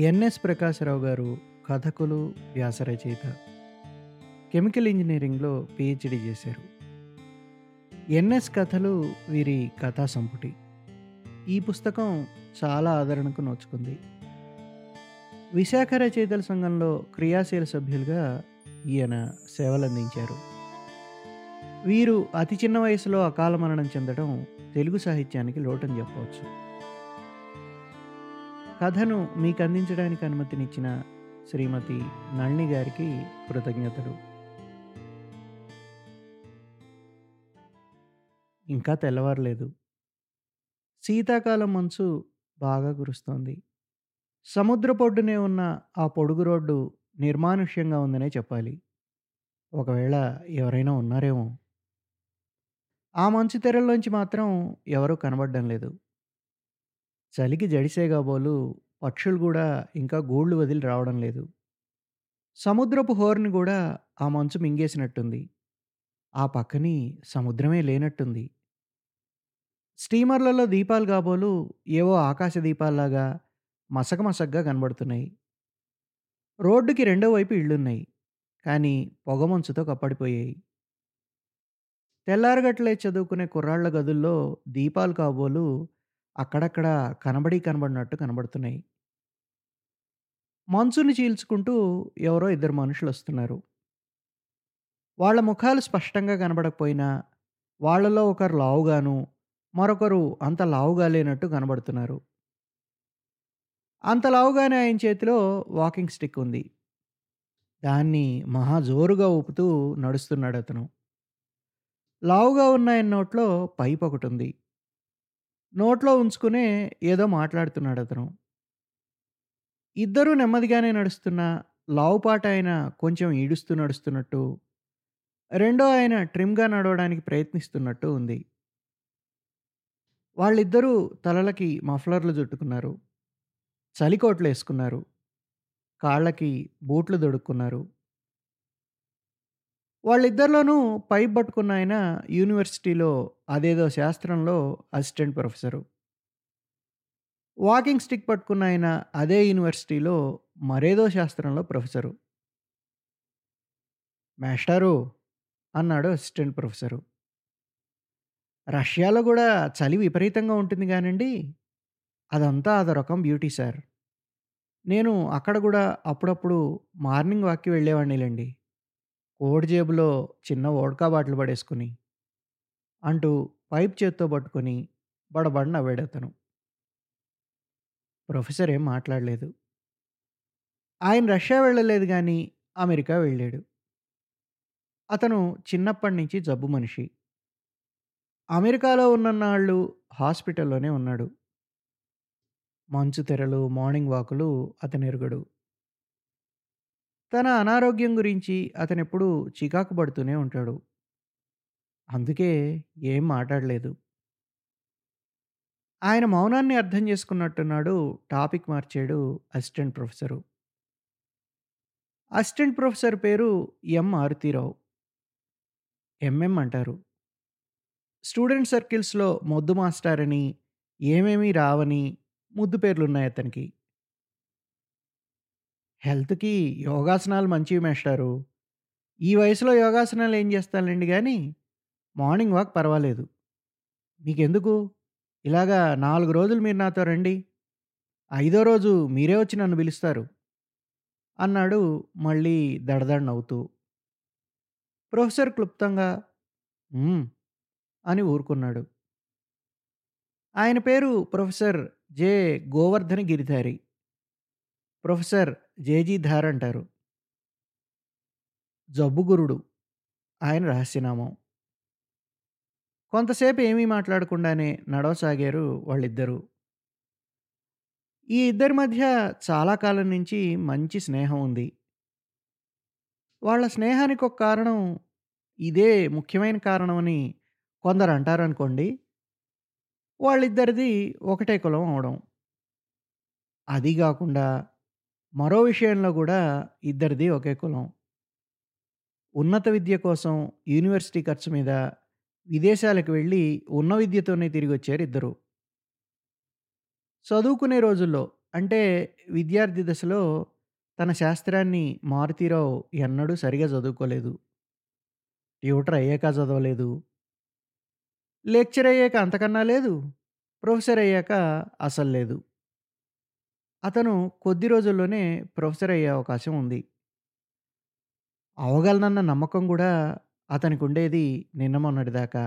NS Prakasarao గారు కథకులు వ్యాస రచయిత chemical ఇంజనీరింగ్లో పిహెచ్డి చేశారు. ఎన్ఎస్ కథలు వీరి కథా సంపుటి. ఈ పుస్తకం చాలా ఆదరణకు నోచుకుంది. విశాఖ రచయితల సంఘంలో క్రియాశీల సభ్యులుగా ఈయన సేవలందించారు. వీరు అతి చిన్న వయసులో అకాల మరణం చెందడం తెలుగు సాహిత్యానికి లోటని చెప్పవచ్చు. కథను మీకు అందించడానికి అనుమతినిచ్చిన శ్రీమతి నళిని గారికి కృతజ్ఞతలు. ఇంకా తెల్లవారలేదు. శీతాకాలం మంచు బాగా కురుస్తోంది. సముద్ర పొడ్డునే ఉన్న ఆ పొడుగు రోడ్డు నిర్మానుష్యంగా ఉందనే చెప్పాలి. ఒకవేళ ఎవరైనా ఉన్నారేమో. ఆ మంచు తెరల్లోంచి మాత్రం ఎవరూ కనబడడం లేదు. చలికి జడిసేగాబోలు పక్షులు కూడా ఇంకా గూళ్ళు వదిలి రావడం లేదు. సముద్రపు హోర్ని కూడా ఆ మంచు మింగేసినట్టుంది. ఆ పక్కని సముద్రమే లేనట్టుంది. స్టీమర్లలో దీపాలు కాబోలు ఏవో ఆకాశ దీపాల్లాగా మసక మసగ్గా కనబడుతున్నాయి. రోడ్డుకి రెండో వైపు ఇళ్ళున్నాయి. కానీ పొగమంచుతో కప్పడిపోయాయి. తెల్లారగట్లే చదువుకునే కుర్రాళ్ళ గదుల్లో దీపాలు కాబోలు అక్కడక్కడ కనబడి కనబడినట్టు కనబడుతున్నాయి. మంచుని చీల్చుకుంటూ ఎవరో ఇద్దరు మనుషులు వస్తున్నారు. వాళ్ళ ముఖాలు స్పష్టంగా కనబడకపోయినా వాళ్ళలో ఒకరు లావుగాను మరొకరు అంత లావుగా లేనట్టు కనబడుతున్నారు. అంత లావుగానే ఆయన చేతిలో వాకింగ్ స్టిక్ ఉంది. దాన్ని మహా జోరుగా ఊపుతూ నడుస్తున్నాడు అతను. లావుగా ఉన్న ఆయన నోట్లో పైప్ ఒకటి ఉంది. నోట్లో ఉంచుకునే ఏదో మాట్లాడుతున్నాడు అతను. ఇద్దరూ నెమ్మదిగానే నడుస్తున్న లావుపాట ఆయన కొంచెం ఈడుస్తూ నడుస్తున్నట్టు రెండో ఆయన ట్రిమ్గా నడవడానికి ప్రయత్నిస్తున్నట్టు ఉంది. వాళ్ళిద్దరూ తలలకి మఫ్లర్లు చుట్టుకున్నారు. చలికోట్లు వేసుకున్నారు. కాళ్ళకి బూట్లు దొడుక్కున్నారు. వాళ్ళిద్దరిలోనూ పైప్ పట్టుకున్న ఆయన యూనివర్సిటీలో అదేదో శాస్త్రంలో అసిస్టెంట్ ప్రొఫెసరు. వాకింగ్ స్టిక్ పట్టుకున్న ఆయన అదే యూనివర్సిటీలో మరేదో శాస్త్రంలో ప్రొఫెసరు. మేస్టారు అన్నాడు అసిస్టెంట్ ప్రొఫెసరు. రష్యాలో కూడా చలి విపరీతంగా ఉంటుంది కానండి. అదంతా అదొరకం బ్యూటీ సార్. నేను అక్కడ కూడా అప్పుడప్పుడు మార్నింగ్ వాక్కి వెళ్ళేవాడినిలేండి. ఓడి జేబులో చిన్న ఓడ్కా బాటిల్ పడేసుకుని అంటూ పైప్ చేత్తో పట్టుకొని బడబడ నవ్వాడతను. ప్రొఫెసర్ ఏం మాట్లాడలేదు. ఆయన రష్యా వెళ్ళలేదు కానీ అమెరికా వెళ్ళాడు. అతను చిన్నప్పటి నుంచి జబ్బు మనిషి. అమెరికాలో ఉన్నన్నాళ్ళు హాస్పిటల్లోనే ఉన్నాడు. మంచు తెరలు మార్నింగ్ వాకులు అతని ఎరుగడు తన అనారోగ్యం గురించి అతనెప్పుడు చికాకు పడుతూనే ఉంటాడు. అందుకే ఏం మాట్లాడలేదు. ఆయన మౌనాన్ని అర్థం చేసుకున్నట్టున్నాడు టాపిక్ మార్చాడు అసిస్టెంట్ ప్రొఫెసరు. అసిస్టెంట్ ప్రొఫెసర్ పేరు ఎం. మారుతీరావు ఎంఎం అంటారు. స్టూడెంట్ సర్కిల్స్లో మొద్దు మాస్టర్ అని ఏమేమీ రావని ముద్దు పేర్లున్నాయి అతనికి. హెల్త్‌కి యోగాసనాలు మంచివి మేస్టారు. ఈ వయసులో యోగాసనాలు ఏం చేస్తానండి కానీ మార్నింగ్ వాక్ పర్వాలేదు. మీకెందుకు? ఇలాగా నాలుగు రోజులు మీరు నాతో రండి. ఐదో రోజు మీరే వచ్చి నన్ను పిలుస్తారు. అన్నాడు మళ్ళీ దడదడ నవ్వుతూ. ప్రొఫెసర్ క్లుప్తంగా అని ఊరుకున్నాడు. ఆయన పేరు professor J. Govardhana Giridhari. Professor J G Dhar అంటారు. జబ్బుగురుడు ఆయన రహస్యనామం. కొంతసేపు ఏమీ మాట్లాడకుండానే నడవసాగారు వాళ్ళిద్దరూ. ఈ ఇద్దరి మధ్య చాలా కాలం నుంచి మంచి స్నేహం ఉంది. వాళ్ళ స్నేహానికి ఒక కారణం ఇదే ముఖ్యమైన కారణమని కొందరు అంటారనుకోండి. వాళ్ళిద్దరిది ఒకటే కులం అవడం. అది కాకుండా మరో విషయంలో కూడా ఇద్దరిది ఒకే కులం. ఉన్నత విద్య కోసం యూనివర్సిటీ ఖర్చు మీద విదేశాలకు వెళ్ళి ఉన్న విద్యతోనే తిరిగొచ్చారు ఇద్దరు. చదువుకునే రోజుల్లో అంటే విద్యార్థి దశలో తన శాస్త్రాన్ని మారుతీరావు ఎన్నడూ సరిగా చదువుకోలేదు. ట్యూటర్ అయ్యాక చదవలేదు. లెక్చర్ అయ్యాక అంతకన్నా లేదు. ప్రొఫెసర్ అయ్యాక అసలు లేదు. అతను కొద్ది రోజుల్లోనే ప్రొఫెసర్ అయ్యే అవకాశం ఉంది. అవగలనన్న నమ్మకం గూడా అతనికుండేది నిన్న మొన్నటిదాకా.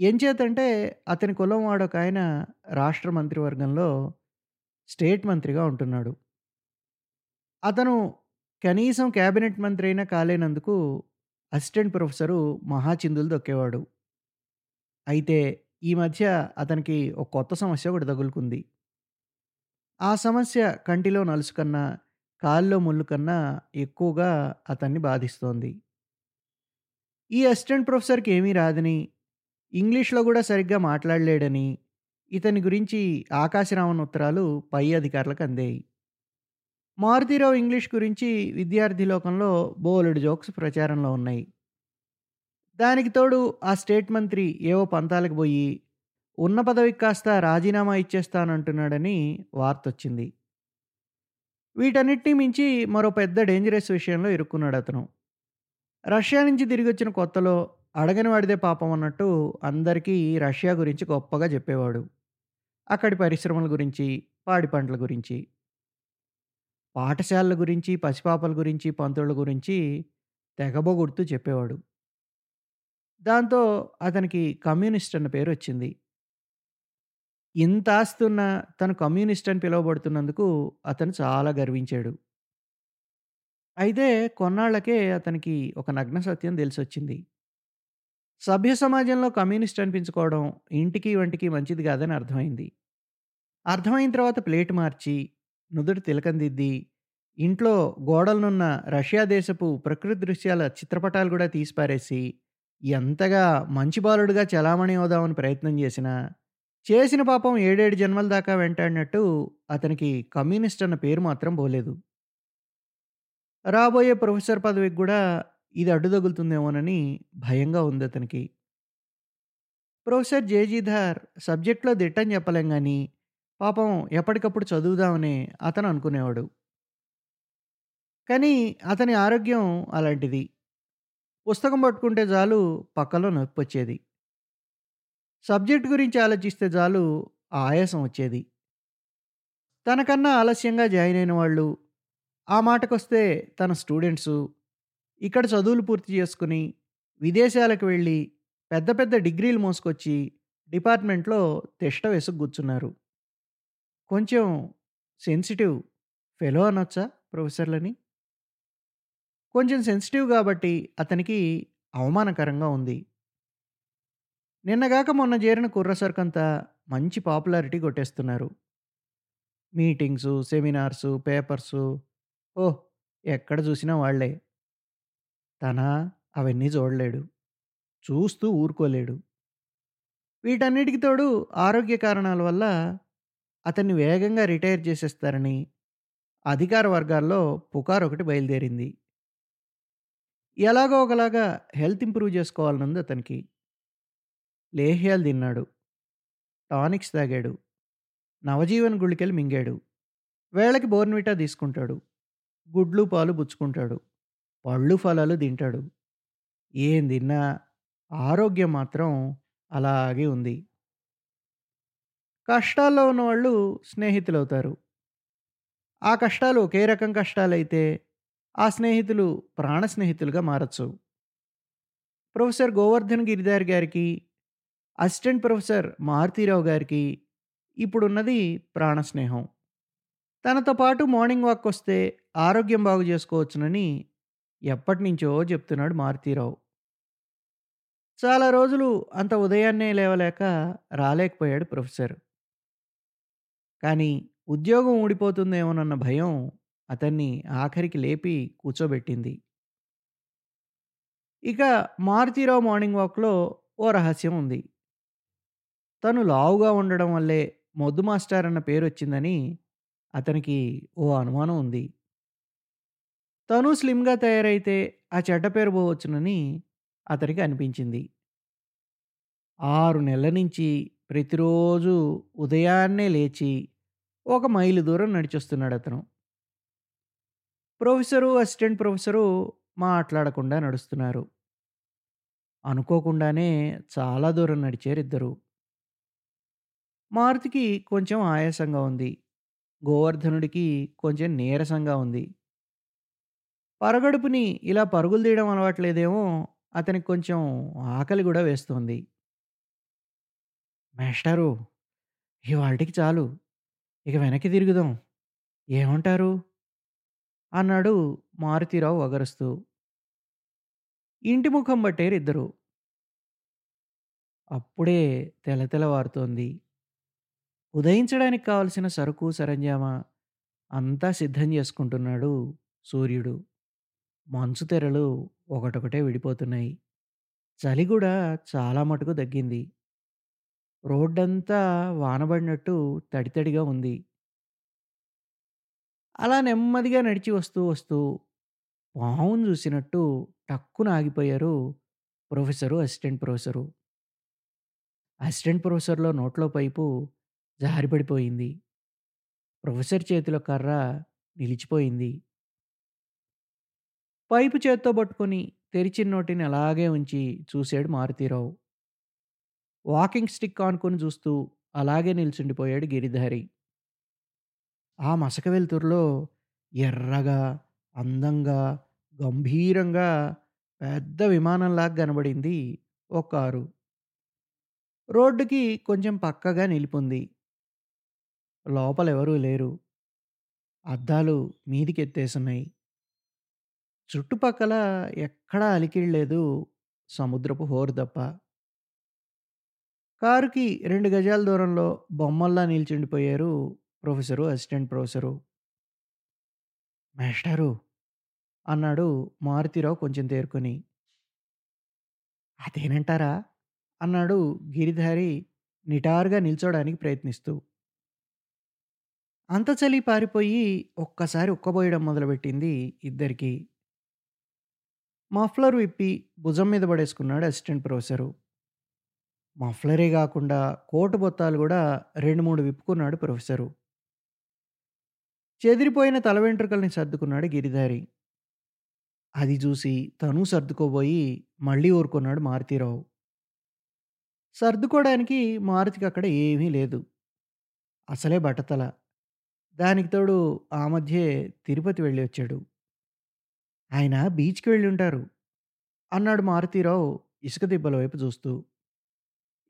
ఎంచేతంటే అతని కులం వాడొకాయన రాష్ట్ర మంత్రివర్గంలో స్టేట్ మంత్రిగా ఉంటున్నాడు. అతను కనీసం క్యాబినెట్ మంత్రి అయినా కాలేనందుకు అసిస్టెంట్ ప్రొఫెసరు మహా చిందులు అయితే ఈ మధ్య అతనికి ఒక కొత్త సమస్య ఒకటి తగులుకుంది. ఆ సమస్య కంటిలో నలుసు కన్నా, కాల్లో ముల్లు కన్నా ఎక్కువగా అతన్ని బాధిస్తోంది. ఈ అసిస్టెంట్ ప్రొఫెసర్‌కి ఏమీ రాదని, ఇంగ్లీష్‌లో గూడా సరిగ్గా మాట్లాడలేడని, ఇతని గురించి ఆకాశరామన్ ఉత్తరాలు పై అధికారులకు అందాయి. మారుతీరావు ఇంగ్లీష్ గురించి విద్యార్థి లోకంలో బోలెడు జోక్స్ ప్రచారంలో ఉన్నాయి. దానికి తోడు ఆ స్టేట్ మంత్రి ఏవో పంతాలకు బోయి, ఉన్న పదవికి కాస్త రాజీనామా ఇచ్చేస్తానంటున్నాడని వార్తొచ్చింది. వీటన్నిటిని మించి మరో పెద్ద డేంజరస్ విషయంలో ఇరుక్కున్నాడు అతను రష్యా నుంచి తిరిగొచ్చిన కొత్తలో అడగని వాడిదే పాపం అన్నట్టు అందరికీ రష్యా గురించి గొప్పగా చెప్పేవాడు అక్కడి పరిశ్రమల గురించి, పాడి పంటల గురించి. పాఠశాలల గురించి, పసిపాపల గురించి, పంతుల గురించి తెగబొగుడుతూ చెప్పేవాడు. దాంతో అతనికి కమ్యూనిస్ట్ అన్న పేరొచ్చింది. ఇంత ఆస్తున్న తను కమ్యూనిస్ట్ అని పిలువబడుతున్నందుకు అతను చాలా గర్వించాడు. అయితే కొన్నాళ్ళకే అతనికి ఒక నగ్న సత్యం తెలిసొచ్చింది. సభ్య సమాజంలో కమ్యూనిస్ట్ అనిపించుకోవడం ఇంటికి, వంటికి మంచిది కాదని అర్థమైంది. అర్థమైన తర్వాత ప్లేట్ మార్చి, నుదుటి తిలకం దిద్ది, ఇంట్లో గోడలనున్న రష్యా దేశపు ప్రకృతి దృశ్యాల చిత్రపటాలు కూడా తీసిపారేసి ఎంతగా మంచి బాలుడుగా చలామణి అవుదామని ప్రయత్నం చేసినా, చేసిన పాపం ఏడేడు జన్మల దాకా వెంటాడినట్టు అతనికి కమ్యూనిస్ట్ అన్న పేరు మాత్రం పోలేదు. రాబోయే ప్రొఫెసర్ పదవికి కూడా ఇది అడ్డు తగులుతుందేమోనని భయంగా ఉందతనికి. ప్రొఫెసర్ జేజీధార్ సబ్జెక్ట్‌లో దిట్టని చెప్పలేం కానీ పాపం ఎప్పటికప్పుడు చదువుదామని అతను అనుకునేవాడు. కానీ అతని ఆరోగ్యం అలాంటిది. పుస్తకం పట్టుకుంటే చాలు పక్కలో నొప్పి వచ్చేది సబ్జెక్ట్ గురించి ఆలోచిస్తే చాలు ఆయాసం వచ్చేది. తనకన్నా ఆలస్యంగా జాయిన్ అయిన వాళ్ళు, ఆ మాటకొస్తే తన స్టూడెంట్సు, ఇక్కడ చదువులు పూర్తి చేసుకుని విదేశాలకు వెళ్ళి, పెద్ద పెద్ద డిగ్రీలు మోసుకొచ్చి, డిపార్ట్‌మెంట్‌లో తిష్ట వేసుకు కూర్చున్నారు. కొంచెం సెన్సిటివ్ ఫెలో అనొచ్చా ప్రొఫెసర్‌లని? కొంచెం సెన్సిటివ్ కాబట్టి అతనికి అవమానకరంగా ఉంది. నిన్నగాక మొన్న చేరిన కుర్ర సరుకంతా మంచి పాపులారిటీ కొట్టేస్తున్నారు. Meetings, seminars, papers oh! ఎక్కడ చూసినా వాళ్ళే. తనా అవన్నీ చూడలేడు. చూస్తూ ఊరుకోలేడు. వీటన్నిటికి తోడు ఆరోగ్య కారణాల వల్ల అతన్ని వేగంగా రిటైర్ చేసేస్తారని అధికార వర్గాల్లో పుకారొకటి బయలుదేరింది. ఎలాగో ఒకలాగా హెల్త్ ఇంప్రూవ్ చేసుకోవాలనుంది అతనికి. లేహ్యాలు తిన్నాడు. టానిక్స్ తాగాడు. నవజీవన్ గుళికలు మింగాడు. వేళకి బోర్న్‌విటా తీసుకుంటాడు. గుడ్లు, పాలు పుచ్చుకుంటాడు. పళ్ళు, ఫలాలు తింటాడు. ఏం తిన్నా ఆరోగ్యం మాత్రం అలాగే ఉంది. కష్టాల్లో ఉన్నవాళ్ళు స్నేహితులవుతారు. ఆ కష్టాలు ఒకే రకం కష్టాలైతే, ఆ స్నేహితులు ప్రాణ స్నేహితులుగా మారచ్చు ప్రొఫెసర్ గోవర్ధన్ గిరిదారి గారికి, అసిస్టెంట్ ప్రొఫెసర్ మారుతీరావు గారికి ఇప్పుడున్నది ప్రాణ స్నేహం. తనతో పాటు మార్నింగ్ వాక్ వస్తే ఆరోగ్యం బాగు చేసుకోవచ్చునని ఎప్పటినుంచో చెప్తున్నాడు మారుతీరావు. చాలా రోజులు అంత ఉదయాన్నే లేవలేక రాలేకపోయాడు ప్రొఫెసర్. కానీ ఉద్యోగం ఊడిపోతుందేమోనన్న భయం అతన్ని ఆఖరికి లేపి కూర్చోబెట్టింది. ఇక మారుతీరావు మార్నింగ్ వాక్‌లో ఓ రహస్యం ఉంది. తను లావుగా ఉండడం వల్లే మొద్దు మాస్టర్ అన్న పేరు వచ్చిందని అతనికి ఓ అనుమానం ఉంది. తను స్లిమ్‌గా తయారైతే ఆ చెడ్డ పేరు పోవచ్చునని అతనికి అనిపించింది. ఆరు నెలల నుంచి ప్రతిరోజు ఉదయాన్నే లేచి, ఒక మైలు దూరం నడిచొస్తున్నాడు అతను ప్రొఫెసరు, అసిస్టెంట్ ప్రొఫెసరు మాట్లాడకుండా నడుస్తున్నారు. అనుకోకుండానే చాలా దూరం నడిచారిద్దరూ. మారుతికి కొంచెం ఆయాసంగా ఉంది. గోవర్ధనుడికి కొంచెం నీరసంగా ఉంది. పరగడుపుని ఇలా పరుగులు తీయడం అలవాట్లేదేమో అతనికి కొంచెం ఆకలి గూడా వేస్తోంది. మేస్టారు ఇవాల్టికి చాలు. ఇక వెనక్కి తిరుగుదాం. ఏమంటారు? అన్నాడు మారుతీరావు ఒగరుస్తూ. ఇంటి ముఖం పట్టారిద్దరూ. అప్పుడే తెలతెలవారుతోంది. ఉదయించడానికి కావలసిన సరుకు, సరంజామా అంతా సిద్ధం చేసుకుంటున్నాడు సూర్యుడు. మంచు తెరలు ఒకటొకటే విడిపోతున్నాయి. చలి కూడా చాలా మటుకు తగ్గింది. రోడ్డంతా వానబడినట్టు తడితడిగా తడి తడిగా ఉంది. అలా నెమ్మదిగా నడిచి వస్తూ వస్తూ పావును చూసినట్టు టక్కున ఆగిపోయారు ప్రొఫెసరు, అసిస్టెంట్ ప్రొఫెసరు. అసిస్టెంట్ ప్రొఫెసర్‌లో నోట్లో పైపు జారిపడిపోయింది. ప్రొఫెసర్ చేతిలో కర్ర నిలిచిపోయింది. పైపు చేత్తో పట్టుకొని తెరిచిన నోటిని అలాగే ఉంచి చూసాడు మారుతీరావు. వాకింగ్ స్టిక్ ఆనుకొని చూస్తూ అలాగే నిల్చుండిపోయాడు గిరిధారి. ఆ మసక వెలుతురులో ఎర్రగా, అందంగా, గంభీరంగా పెద్ద విమానంలాగా కనబడింది ఓ కారు. రోడ్డుకి కొంచెం పక్కగా నిలిపుంది. లోపలెవరూ లేరు. అద్దాలు మీదికెత్తేసున్నాయి. చుట్టుపక్కల ఎక్కడా అలికిడి లేదు. సముద్రపు హోరు తప్ప. కారుకి రెండు గజాల దూరంలో బొమ్మల్లా నిల్చుండిపోయారు ప్రొఫెసరు, అసిస్టెంట్ ప్రొఫెసరు. మేస్టారు అన్నాడు మారుతిరావు కొంచెం తేరుకొని. అదేనంటారా? అన్నాడు గిరిధారి నిటారుగా నిల్చోడానికి ప్రయత్నిస్తూ. అంత చలి పారిపోయి ఒక్కసారి ఉక్కబోయడం మొదలుపెట్టింది ఇద్దరికీ. మఫ్లర్ విప్పి భుజం మీద పడేసుకున్నాడు అసిస్టెంట్ ప్రొఫెసరు. మఫ్లరే గాకుండా కోటు బొత్తాలు గూడా 2, 3 విప్పుకున్నాడు ప్రొఫెసరు. చెదిరిపోయిన తల వెంట్రుకల్ని సర్దుకున్నాడు గిరిధారి. అది చూసి తనూ సర్దుకోబోయి మళ్ళీ ఊరుకున్నాడు మారుతీరావు. సర్దుకోడానికి మారుతికక్కడ ఏమీ లేదు. అసలే బట్టతల. దానికి తోడు ఆ మధ్యే తిరుపతి వెళ్ళి వచ్చాడు. ఆయన బీచ్‌కి వెళ్ళి ఉంటారు అన్నాడు మారుతీరావు ఇసుక దిబ్బల వైపు చూస్తూ.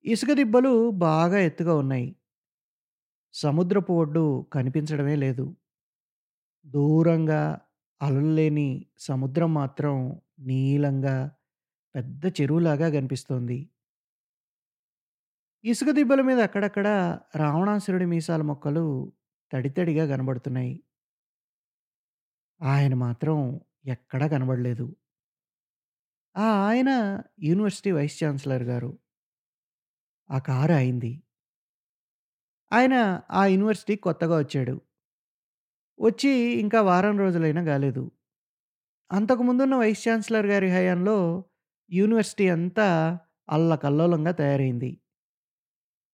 ఇసుక దిబ్బలు బాగా ఎత్తుగా ఉన్నాయి. సముద్రపు ఒడ్డు కనిపించడమే లేదు. దూరంగా అలలు లేని సముద్రం మాత్రం నీలంగా పెద్ద చెరువులాగా కనిపిస్తోంది. ఇసుక దిబ్బల మీద అక్కడక్కడ రావణాసురుడి మీసాల మొక్కలు తడి తడిగా కనబడుతున్నాయి. ఆయన మాత్రం ఎక్కడా కనబడలేదు. ఆ ఆయన యూనివర్సిటీ వైస్ ఛాన్సలర్ గారు. ఆ కారు ఆయనది. ఆయన ఆ యూనివర్సిటీకి కొత్తగా వచ్చాడు. వచ్చి ఇంకా వారం రోజులైనా కాలేదు. అంతకుముందున్న వైస్ ఛాన్సలర్ గారి హయాంలో యూనివర్సిటీ అంతా అల్లకల్లోలంగా తయారైంది.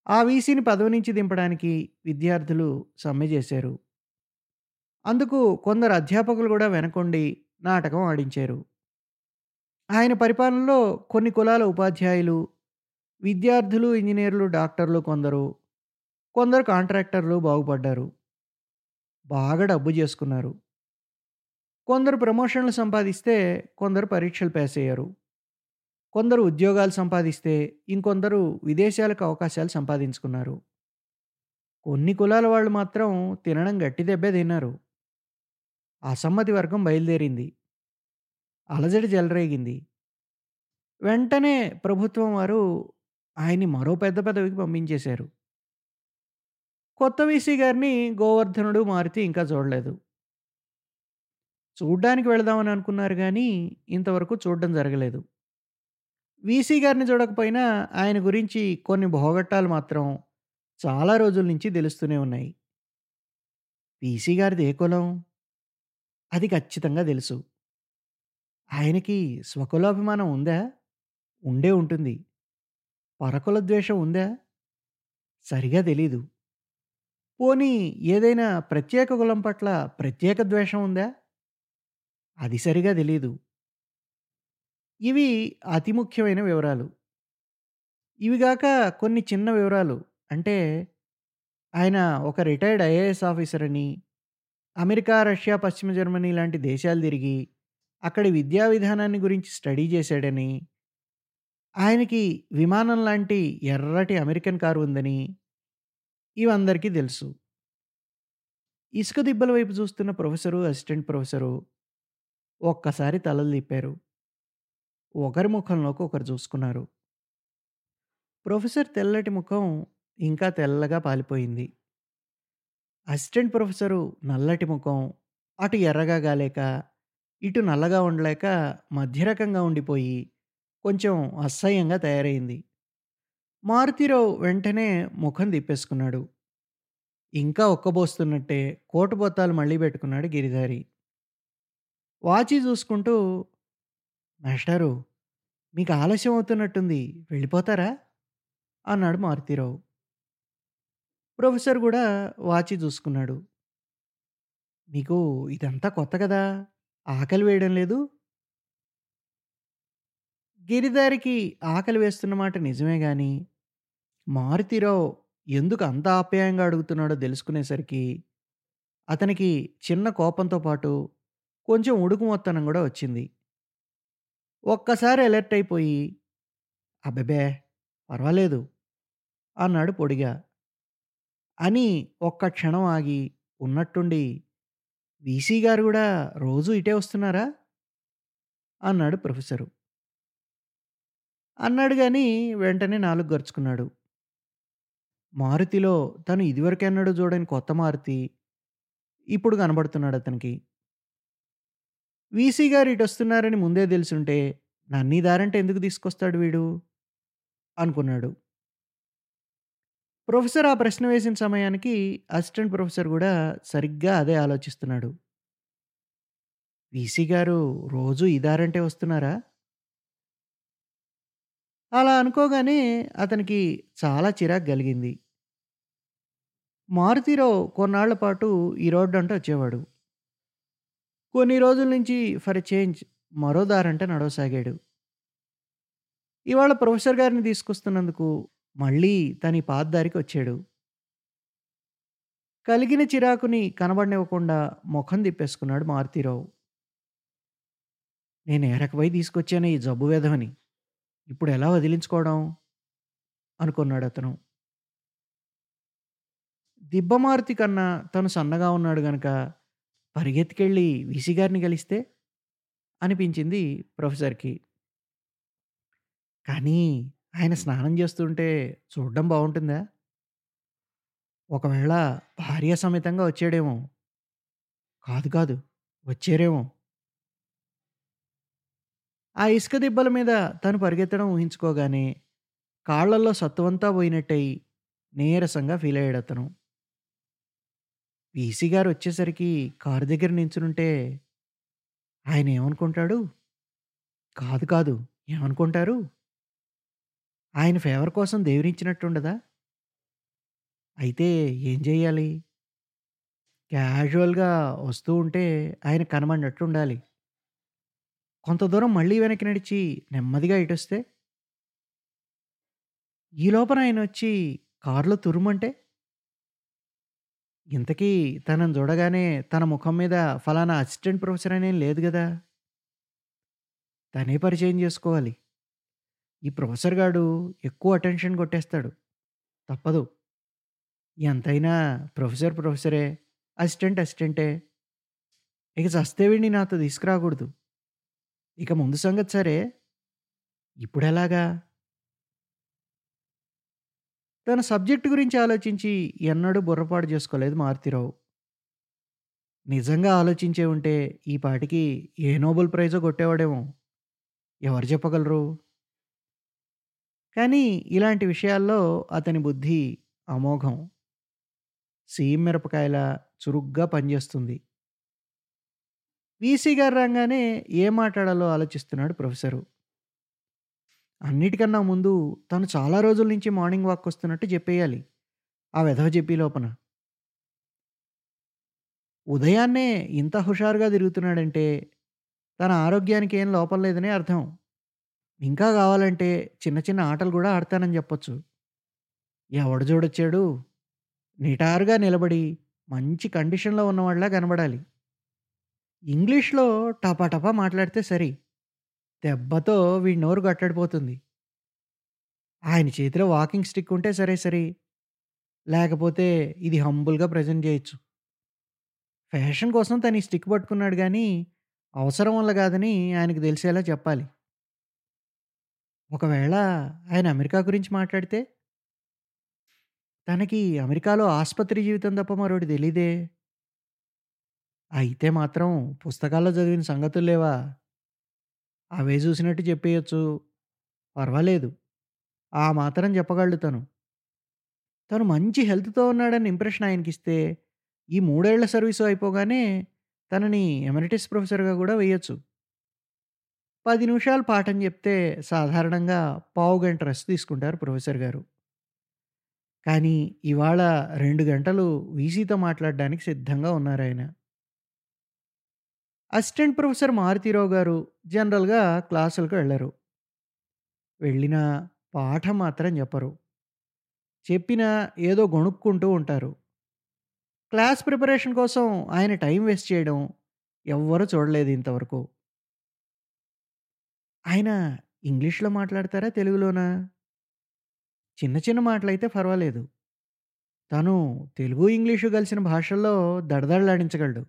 ఆ వీసీని పదవి నుంచి దింపడానికి విద్యార్థులు సమ్మె చేశారు. అందుకు కొందరు అధ్యాపకులు కూడా వెనకొండి నాటకం ఆడించారు. ఆయన పరిపాలనలో కొన్ని కులాల ఉపాధ్యాయులు, విద్యార్థులు, ఇంజనీర్లు డాక్టర్లు కొందరు, కొందరు కాంట్రాక్టర్లు బాగుపడ్డారు. బాగా డబ్బు చేసుకున్నారు. కొందరు ప్రమోషన్‌లు సంపాదిస్తే, కొందరు పరీక్షలు పాస్ అయ్యారు. కొందరు ఉద్యోగాలు సంపాదిస్తే, ఇంకొందరు విదేశాలకు అవకాశాలు సంపాదించుకున్నారు. కొన్ని కులాల వాళ్ళు మాత్రం తినడం గట్టి దెబ్బే తిన్నారు. అసమ్మతి వర్గం బయలుదేరింది. అలజడి జలరేగింది వెంటనే ప్రభుత్వం వారు ఆయన్ని మరో పెద్ద పదవికి పంపించేశారు. కొత్త వీసీ గారిని గోవర్ధనుడు, మారుతి ఇంకా చూడలేదు. చూడ్డానికి వెళదామని అనుకున్నారు కానీ ఇంతవరకు చూడడం జరగలేదు. వీసీ గారిని చూడకపోయినా ఆయన గురించి కొన్ని భోగట్టాలు మాత్రం చాలా రోజుల నుంచి తెలుస్తూనే ఉన్నాయి. వీసీ గారిది ఏ కులం? అది ఖచ్చితంగా తెలుసు. ఆయనకి స్వకులాభిమానం ఉందా? ఉండే ఉంటుంది. పరకుల ద్వేషం ఉందా? సరిగా తెలీదు. పోనీ ఏదైనా ప్రత్యేక కులం పట్ల ప్రత్యేక ద్వేషం ఉందా? అది సరిగా తెలీదు. ఇవి అతి ముఖ్యమైన వివరాలు. ఇవిగాక కొన్ని చిన్న వివరాలు. అంటే ఆయన ఒక రిటైర్డ్ ఐఏఎస్ ఆఫీసర్ అని, అమెరికా, రష్యా, పశ్చిమ జర్మనీ లాంటి దేశాలు తిరిగి, అక్కడి విద్యా విధానాన్ని గురించి స్టడీ చేశాడని, ఆయనకి విమానం లాంటి ఎర్రటి అమెరికన్ కారు ఉందని, ఇవందరికీ తెలుసు. ఇసుక దిబ్బల వైపు చూస్తున్న ప్రొఫెసరు, అసిస్టెంట్ ప్రొఫెసరు ఒక్కసారి తలలు తిప్పారు. ఒకరి ముఖంలోకి ఒకరు చూసుకున్నారు. ప్రొఫెసర్ తెల్లటి ముఖం ఇంకా తెల్లగా పాలిపోయింది. అసిస్టెంట్ ప్రొఫెసరు నల్లటి ముఖం అటు ఎర్రగా గాలేక, ఇటు నల్లగా ఉండలేక మధ్యరకంగా ఉండిపోయి, కొంచెం అసహ్యంగా తయారైంది. మారుతీరావు వెంటనే ముఖం తిప్పేసుకున్నాడు. ఇంకా ఒక్కబోస్తున్నట్టే కోటు బొత్తాలు మళ్ళీ పెట్టుకున్నాడు గిరిధారి. వాచి చూసుకుంటూ, "మాస్టారు మీకు ఆలస్యం అవుతున్నట్టుంది. వెళ్ళిపోతారా?" అన్నాడు మారుతీరావు. ప్రొఫెసర్ కూడా వాచి చూసుకున్నాడు. "మీకు ఇదంతా కొత్త కదా! ఆకలి వేయడం లేదు?" గిరిదారికి ఆకలి వేస్తున్న మాట నిజమే కానీ మారుతీరావు ఎందుకు అంత ఆప్యాయంగా అడుగుతున్నాడో తెలుసుకునేసరికి, అతనికి చిన్న కోపంతో పాటు కొంచెం ఉడుకుమొత్తనం కూడా వచ్చింది. ఒక్కసారి అలర్ట్ అయిపోయి, "అబ్బెబ్బే! పర్వాలేదు" అన్నాడు పొడిగా. అని ఒక్క క్షణం ఆగి, ఉన్నట్టుండి, "వీసీ గారు కూడా రోజు ఇటే వస్తున్నారా?" అన్నాడు ప్రొఫెసరు. అన్నాడు కానీ వెంటనే నాలుగు గరుచుకున్నాడు. మారుతిలో తను ఇదివరకెన్నడూ చూడని కొత్త మారుతి ఇప్పుడు కనబడుతున్నాడు అతనికి వీసీ గారు ఇటు వస్తున్నారని ముందే తెలిసుంటే, నన్నీ దారంటే ఎందుకు తీసుకొస్తాడు వీడు? అనుకున్నాడు. ప్రొఫెసర్ ఆ ప్రశ్న వేసిన సమయానికి అసిస్టెంట్ ప్రొఫెసర్ కూడా సరిగ్గా అదే ఆలోచిస్తున్నాడు. వీసీ గారు రోజు ఈ దారంటే వస్తున్నారా? అలా అనుకోగానే అతనికి చాలా చిరాకు కలిగింది మారుతీరావు కొన్నాళ్ళ పాటు ఈ రోడ్డు అంటే వచ్చేవాడు. కొన్ని రోజుల నుంచి ఫర్ ఎ చేంజ్ మరో దారంటే నడవసాగాడు. ఇవాళ ప్రొఫెసర్ గారిని తీసుకొస్తున్నందుకు మళ్ళీ తన పాత దారికి వచ్చాడు. కలిగిన చిరాకుని కనబడనివ్వకుండా ముఖం తిప్పేసుకున్నాడు మారుతీరావు. నేను ఎరకపై తీసుకొచ్చాను ఈ జబ్బు వేధమని ఇప్పుడు ఎలా వదిలించుకోవడం? అనుకున్నాడు అతను దిబ్బమారుతి కన్నా తను సన్నగా ఉన్నాడు గనక పరిగెత్తికెళ్ళి వీసీ గారిని కలిస్తే? అనిపించింది ప్రొఫెసర్‌కి. కానీ ఆయన స్నానం చేస్తుంటే చూడడం బాగుంటుందా ఒకవేళ భార్య సమేతంగా వచ్చాడేమో! కాదు కాదు వచ్చారేమో! ఆ ఇసుక దిబ్బల మీద తను పరిగెత్తడం ఊహించుకోగానే కాళ్ళల్లో సత్తువంతా పోయినట్టయి నీరసంగా ఫీల్ అయ్యాడు అతను వీసీ గారు వచ్చేసరికి కారు దగ్గర నించునుంటే ఆయన ఏమనుకుంటాడు? కాదు కాదు ఏమనుకుంటారు? ఆయన ఫేవర్ కోసం దేవునిచ్చినట్టుండదా అయితే ఏం చేయాలి క్యాజువల్‌గా వస్తూ ఉంటే ఆయన కనబడినట్టుండాలి. కొంత దూరం మళ్ళీ వెనక్కి నడిచి నెమ్మదిగా ఇటొస్తే? ఈ లోపల ఆయన వచ్చి కారులో తురుమంటే ఇంతకీ తనని చూడగానే తన ముఖం మీద ఫలానా అసిస్టెంట్ ప్రొఫెసర్ అనేం లేదు గదా! తనే పరిచయం చేసుకోవాలి. ఈ ప్రొఫెసర్ గాడు ఎక్కువ అటెన్షన్ కొట్టేస్తాడు. తప్పదు. ఎంతైనా ప్రొఫెసర్ ప్రొఫెసరే. అసిస్టెంట్ అసిస్టెంటే. ఇక చస్తే వీడిని నాతో తీసుకురాకూడదు. ఇక ముందు సంగతి సరే. ఇప్పుడెలాగా? తన సబ్జెక్ట్ గురించి ఆలోచించి ఎన్నడూ బుర్రపాటు చేసుకోలేదు మారుతీరావు. నిజంగా ఆలోచించే ఉంటే ఈ పాటికి ఏ నోబెల్ ప్రైజో కొట్టేవాడేమో! ఎవరు చెప్పగలరు? కానీ ఇలాంటి విషయాల్లో అతని బుద్ధి అమోఘం. సీఎం మిరపకాయల చురుగ్గా పనిచేస్తుంది. వీసీ గారు రాగానే ఏం మాట్లాడాలో ఆలోచిస్తున్నాడు ప్రొఫెసరు. అన్నిటికన్నా ముందు తను చాలా రోజుల నుంచి మార్నింగ్ వాక్ వస్తున్నట్టు చెప్పేయాలి. ఆ వెధవ చెప్పి లోపన. ఉదయాన్నే ఇంత హుషారుగా తిరుగుతున్నాడంటే, తన ఆరోగ్యానికి ఏం లోపం లేదని అర్థం. ఇంకా కావాలంటే చిన్న చిన్న ఆటలు కూడా ఆడతానని చెప్పొచ్చు ఎవడు చూడొచ్చాడు నిటారుగా నిలబడి మంచి కండిషన్‌లో ఉన్నవాడిలా కనబడాలి. ఇంగ్లీష్‌లో టపాటపా మాట్లాడితే సరి. దెబ్బతో వీడి నోరు గట్టడిపోతుంది. ఆయన చేతిలో వాకింగ్ స్టిక్ ఉంటే సరే సరే లేకపోతే ఇది హంబుల్‌గా ప్రెజెంట్ చేయొచ్చు ఫ్యాషన్ కోసం తను ఈ స్టిక్ పట్టుకున్నాడు కానీ అవసరం వల్ల కాదని ఆయనకు తెలిసేలా చెప్పాలి. ఒకవేళ ఆయన అమెరికా గురించి మాట్లాడితే? తనకి అమెరికాలో ఆసుపత్రి జీవితం తప్ప మరోటి తెలీదే. అయితే మాత్రం పుస్తకాల్లో చదివిన సంగతులు లేవా? అవే చూసినట్టు చెప్పేయొచ్చు. పర్వాలేదు. ఆ మాత్రం చెప్పగలడు తను. తను మంచి హెల్త్‌తో ఉన్నాడని ఇంప్రెషన్ ఆయనకిస్తే, ఈ మూడేళ్ళ సర్వీసు అయిపోగానే తనని ఎమెరిటస్ ప్రొఫెసర్‌గా గూడా వేయొచ్చు. 10 నిమిషాలు పాఠం చెప్తే సాధారణంగా పావుగంట రెస్ట్ తీసుకుంటారు ప్రొఫెసర్ గారు. కానీ ఇవాళ 2 గంటలు వీసీతో మాట్లాడడానికి సిద్ధంగా ఉన్నారాయన. అసిస్టెంట్ ప్రొఫెసర్ మారుతీరావు గారు జనరల్‌గా క్లాసులకు వెళ్ళరు వెళ్ళిన పాఠం మాత్రం చెప్పరు. చెప్పినా ఏదో గొణుక్కుంటూ ఉంటారు. క్లాస్ ప్రిపరేషన్ కోసం ఆయన టైం వేస్ట్ చేయడం ఎవ్వరూ చూడలేదు ఇంతవరకు. ఆయన ఇంగ్లీష్‌లో మాట్లాడతారా? తెలుగులోనా? చిన్న చిన్న మాటలైతే పర్వాలేదు. తను తెలుగు, ఇంగ్లీషు కలిసిన భాషల్లో దడదడలాడించగలడు.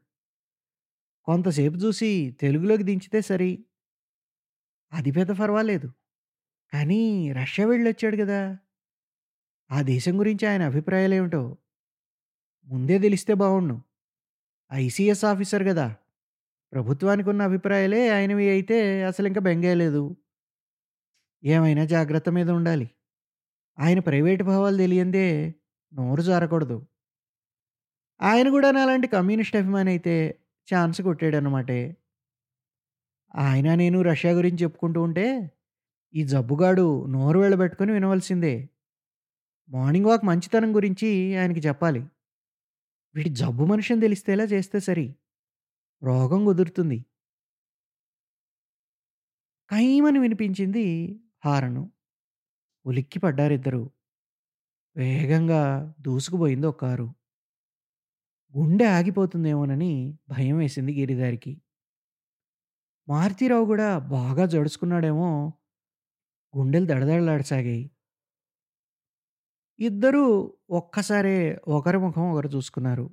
కొంతసేపు చూసి తెలుగులోకి దించితే సరి. అది పెద్ద పర్వాలేదు. కానీ రష్యా వెళ్ళొచ్చాడు గదా! ఆ దేశం గురించి ఆయన అభిప్రాయాలేమిటో ముందే తెలిస్తే బావుండును. ఐసీఎస్ ఆఫీసర్ గదా! ప్రభుత్వానికున్న అభిప్రాయాలే ఆయనవి అయితే అసలింక బెంగే లేదు. ఏమైనా జాగ్రత్త మీద ఉండాలి. ఆయన ప్రైవేట్ భావాలు తెలియందే నోరు జారకూడదు. ఆయన గూడా నాలాంటి కమ్యూనిస్ట్ అభిమాని అయితే ఛాన్స్ కొట్టాడన్నమాటే. ఆయన నేను రష్యా గురించి చెప్పుకుంటూ ఉంటే, ఈ జబ్బుగాడు నోరు వెళ్ళబెట్టుకొని వినవలసిందే. మార్నింగ్ వాక్ మంచితనం గురించి ఆయనకి చెప్పాలి. వీడి జబ్బు మనిషని తెలిస్తేలా చేస్తే సరి. రోగం కుదురుతుంది. కైమని వినిపించింది హారను. ఉలిక్కి పడ్డారిద్దరూ. వేగంగా దూసుకుపోయింది ఒక కారు. గుండె ఆగిపోతుందేమోనని భయం వేసింది గిరిధారికి. మారుతీరావు కూడా బాగా జడుచుకున్నాడేమో గుండెలు దడదడలాడసాగాయి. ఇద్దరూ ఒక్కసారే ఒకరి ముఖం ఒకరు చూసుకున్నారు.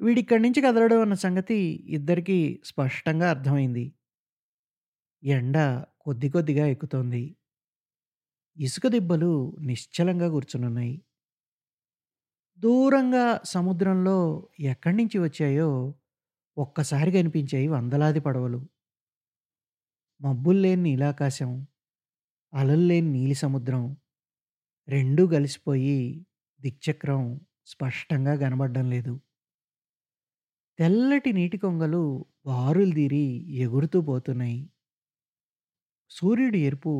వీడిక్కడి నుంచి కదలడం అన్న సంగతి ఇద్దరికీ స్పష్టంగా అర్థమైంది. ఎండ కొద్ది కొద్దిగా ఎక్కుతోంది. ఇసుక దిబ్బలు నిశ్చలంగా కూర్చునున్నాయి. దూరంగా సముద్రంలో ఎక్కడి నుంచి వచ్చాయో ఒక్కసారి కనిపించాయి వందలాది పడవలు. మబ్బులు లేని నీలాకాశం, అలలు లేని నీలి సముద్రం రెండూ కలిసిపోయి దిక్చక్రం స్పష్టంగా కనబడడం లేదు. తెల్లటి నీటి కొంగలు బారులుదీరి ఎగురుతూ పోతున్నాయి. సూర్యుడి ఎరుపు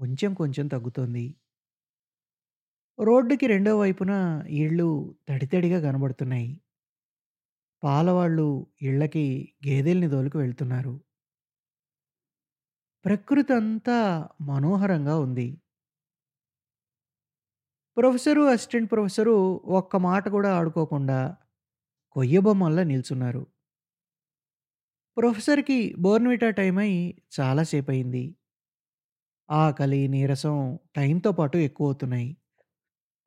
కొంచెం కొంచెం తగ్గుతోంది. రోడ్డుకి రెండో వైపున ఇళ్ళు తడితడిగా కనబడుతున్నాయి. పాలవాళ్ళు ఇళ్ళకి గేదెల్ని తోలుకు వెళ్తున్నారు. ప్రకృతి అంతా మనోహరంగా ఉంది. ప్రొఫెసరు, అసిస్టెంట్ ప్రొఫెసరు ఒక్క మాట కూడా ఆడుకోకుండా కొయ్యబొమ్మల్లా నిల్చున్నారు. ప్రొఫెసర్‌కి బోర్న్‌విటా టైం అయి చాలా అయింది ఆకలి, నీరసం టైంతో పాటు ఎక్కువ అవుతున్నాయి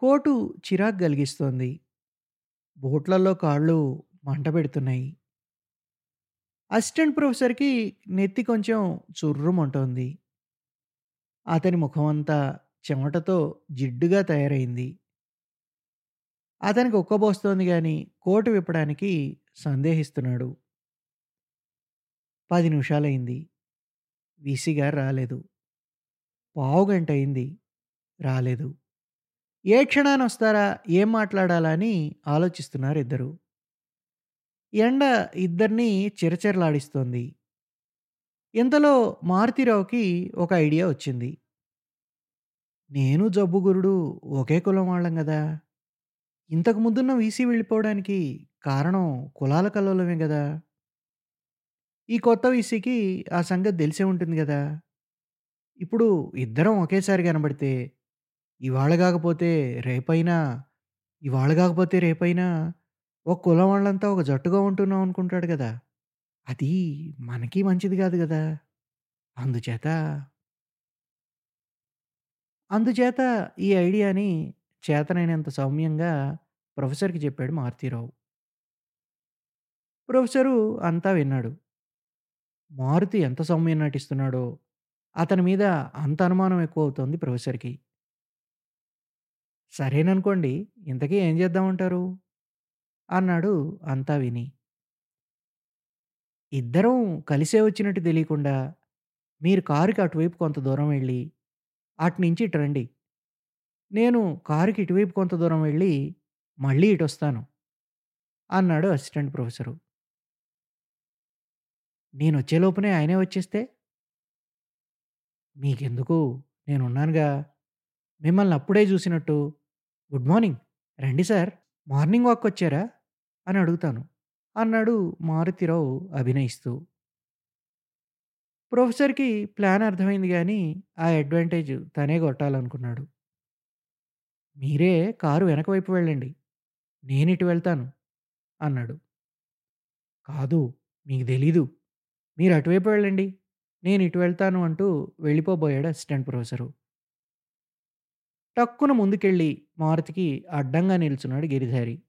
కోటు చిరాకు కలిగిస్తోంది బూట్లల్లో కాళ్ళు మంట పెడుతున్నాయి. అసిస్టెంట్ ప్రొఫెసర్‌కి నెత్తి కొంచెం చుర్రుమంటోంది. అతని ముఖమంతా చెమటతో జిడ్డుగా తయారైంది. అతనికి ఉక్కబోస్తోంది గానీ కోటు విప్పడానికి సందేహిస్తున్నాడు. 10 నిమిషాలయింది. వీసీ గారు రాలేదు. పావుగంటయింది. రాలేదు. ఏ క్షణానొస్తారా? ఏం మాట్లాడాలా? అని ఆలోచిస్తున్నారు ఇద్దరు ఎండ ఇద్దరినీ చిరచిరలాడిస్తోంది. ఇంతలో మారుతిరావుకి ఒక ఐడియా వచ్చింది. నేను జబ్బుగురుడు ఒకే కులం వాళ్ళం కదా ఇంతకు ముందున్న వీసీ వెళ్ళిపోవడానికి కారణం కులాల కలవలమే కదా ఈ కొత్త వీసీకి ఆ సంగతి తెలిసే ఉంటుంది కదా ఇప్పుడు ఇద్దరం ఒకేసారి కనబడితే, ఇవాళ కాకపోతే రేపైనా, ఇవాళ కాకపోతే రేపైనా ఒక కులం వాళ్ళంతా ఒక జట్టుగా ఉంటున్నాం అనుకుంటాడు కదా అది మనకి మంచిది కాదు గదా! అందుచేత అందుచేత ఈ ఐడియాని చేతనైనంత సౌమ్యంగా ప్రొఫెసర్‌కి చెప్పాడు మారుతీరావు. ప్రొఫెసరు అంతా విన్నాడు. మారుతి ఎంత సౌమ్యం నటిస్తున్నాడో, అతని మీద అంత అనుమానం ఎక్కువవుతోంది ప్రొఫెసర్‌కి. సరేననుకోండి. ఇంతకీ ఏం చేద్దామంటారు? అన్నాడు అంతా విని. ఇద్దరం కలిసే వచ్చినట్టు తెలియకుండా, మీరు కారుకి అటువైపు కొంత దూరం వెళ్ళి, అటునుంచి ఇటు రండి. నేను కారుకి ఇటువైపు కొంత దూరం వెళ్ళి, మళ్ళీ ఇటొస్తాను. అన్నాడు అసిస్టెంట్ ప్రొఫెసరు. నేను వచ్చేలోపునే ఆయనే వచ్చేస్తే? మీకెందుకు? నేనున్నానుగా. మిమ్మల్ని అప్పుడే చూసినట్టు, గుడ్ మార్నింగ్. రండి సార్. మార్నింగ్ వాక్ వచ్చారా అని అడుగుతాను. అన్నాడు మారుతిరావు అభినయిస్తూ. ప్రొఫెసర్‌కి ప్లాన్ అర్థమైంది కానీ ఆ అడ్వాంటేజ్ తనే కొట్టాలనుకున్నాడు. మీరే కారు వెనక వైపు వెళ్ళండి. ఇటు వెళ్తాను అన్నాడు. కాదు. మీకు తెలీదు. మీరు అటువైపు వెళ్ళండి. నేను ఇటు వెళ్తాను అంటూ వెళ్ళిపోబోయాడు అసిస్టెంట్ ప్రొఫెసరు. టక్కున ముందుకెళ్ళి మారుతికి అడ్డంగా నిల్చున్నాడు గిరిధారి.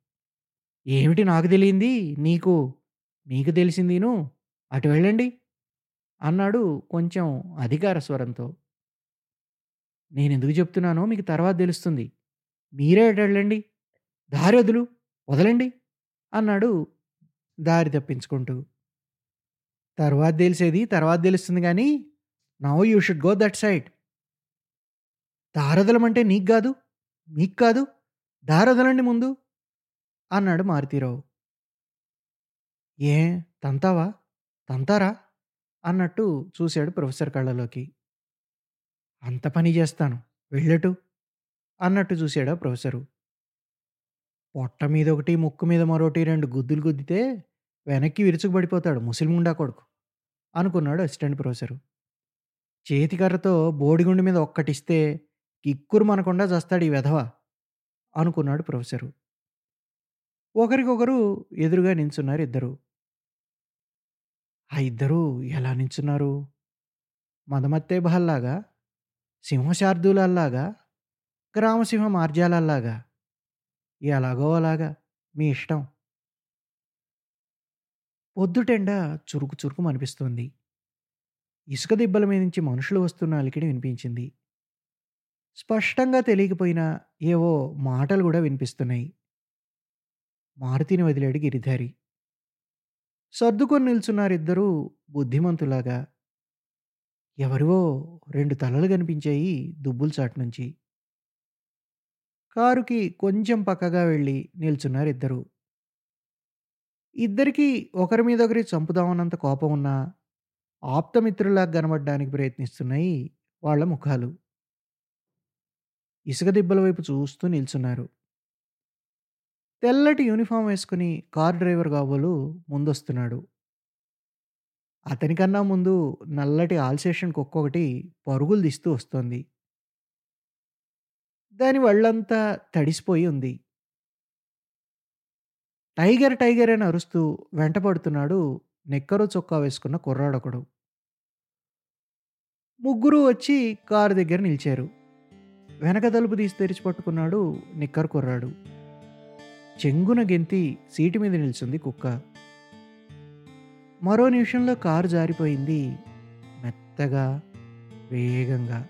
ఏమిటి నాకు తెలియంది నీకు? నీకు తెలిసిందిను అటు వెళ్ళండి. అన్నాడు కొంచెం అధికార స్వరంతో. నేను ఎందుకు చెప్తున్నానో మీకు తర్వాత తెలుస్తుంది. మీరే వెళ్ళండి దారి వదులు. వదలండి. అన్నాడు దారి తప్పించుకుంటూ. తర్వాత తెలిసేది తర్వాత తెలుస్తుంది కానీ now you should go that side. దారొదలమంటే నీకు కాదు మీకు కాదు. దారదలండి ముందు. అన్నాడు మారుతీరావు. ఏ తంతావా? తంతారా? అన్నట్టు చూశాడు ప్రొఫెసర్ కళ్ళలోకి. అంత పని చేస్తాను. వెళ్ళటు అన్నట్టు చూశాడా ప్రొఫెసరు. పొట్ట మీద ఒకటి ముక్కు మీద మరోటి రెండు గుద్దులు గుద్దితే వెనక్కి విరుచుకుపడిపోతాడు ముసిలిముండా కొడుకు. అనుకున్నాడు అసిస్టెంట్ ప్రొఫెసరు. చేతికర్రతో బోడిగుండు మీద ఒక్కటిస్తే కిక్కురుమనకుండా చస్తాడు ఈ వెధవ. అనుకున్నాడు ప్రొఫెసరు. ఒకరికొకరు ఎదురుగా నించున్నారు ఇద్దరు. ఆ ఇద్దరు ఎలా నించున్నారు? మదమత్తేబహల్లాగా? సింహశార్దులల్లాగా గ్రామసింహ మార్జాలల్లాగా ఎలాగో అలాగా. మీ ఇష్టం. పొద్దుటెండ చురుకు చురుకు అనిపిస్తుంది ఇసుక దిబ్బల మీద నుంచి మనుషులు వస్తున్న అలికిడి వినిపించింది. స్పష్టంగా తెలియకపోయినా ఏవో మాటలు కూడా వినిపిస్తున్నాయి. మారుతిని వదిలాడు గిరిధారి. సర్దుకొని నిల్చున్నారిద్దరూ బుద్ధిమంతులాగా. ఎవరివో రెండు తలలు కనిపించాయి దుబ్బుల చాటునుంచి. కారుకి కొంచెం పక్కగా వెళ్ళి నిల్చున్నారిద్దరూ. ఇద్దరికీ ఒకరి మీద ఒకరి చంపుదామన్నంత కోపం ఉన్నా, ఆప్తమిత్రులా కనబడడానికి ప్రయత్నిస్తున్నాయి వాళ్ళ ముఖాలు. ఇసుక దిబ్బల వైపు చూస్తూ నిల్చున్నారు. తెల్లటి యూనిఫామ్ వేసుకుని కార్ డ్రైవర్ కాబోలు ముందొస్తున్నాడు. అతనికన్నా ముందు నల్లటి ఆల్సేషన్ కుక్కొకటి పరుగులు తీస్తూ వస్తోంది. దాని వళ్ళంతా తడిసిపోయి ఉంది. టైగర్ టైగర్ అని అరుస్తూ వెంటపడుతున్నాడు నెక్కరు చొక్కా వేసుకున్న కుర్రాడొకడు. ముగ్గురు వచ్చి కారు దగ్గర నిలిచారు. వెనక తలుపు తీసి తెరిచి పట్టుకున్నాడు నిక్కర్ కుర్రాడు. చెంగున గెంతి సీటు మీద నిలిచింది కుక్క. మరో నిమిషంలో కారు జారిపోయింది మెత్తగా, వేగంగా.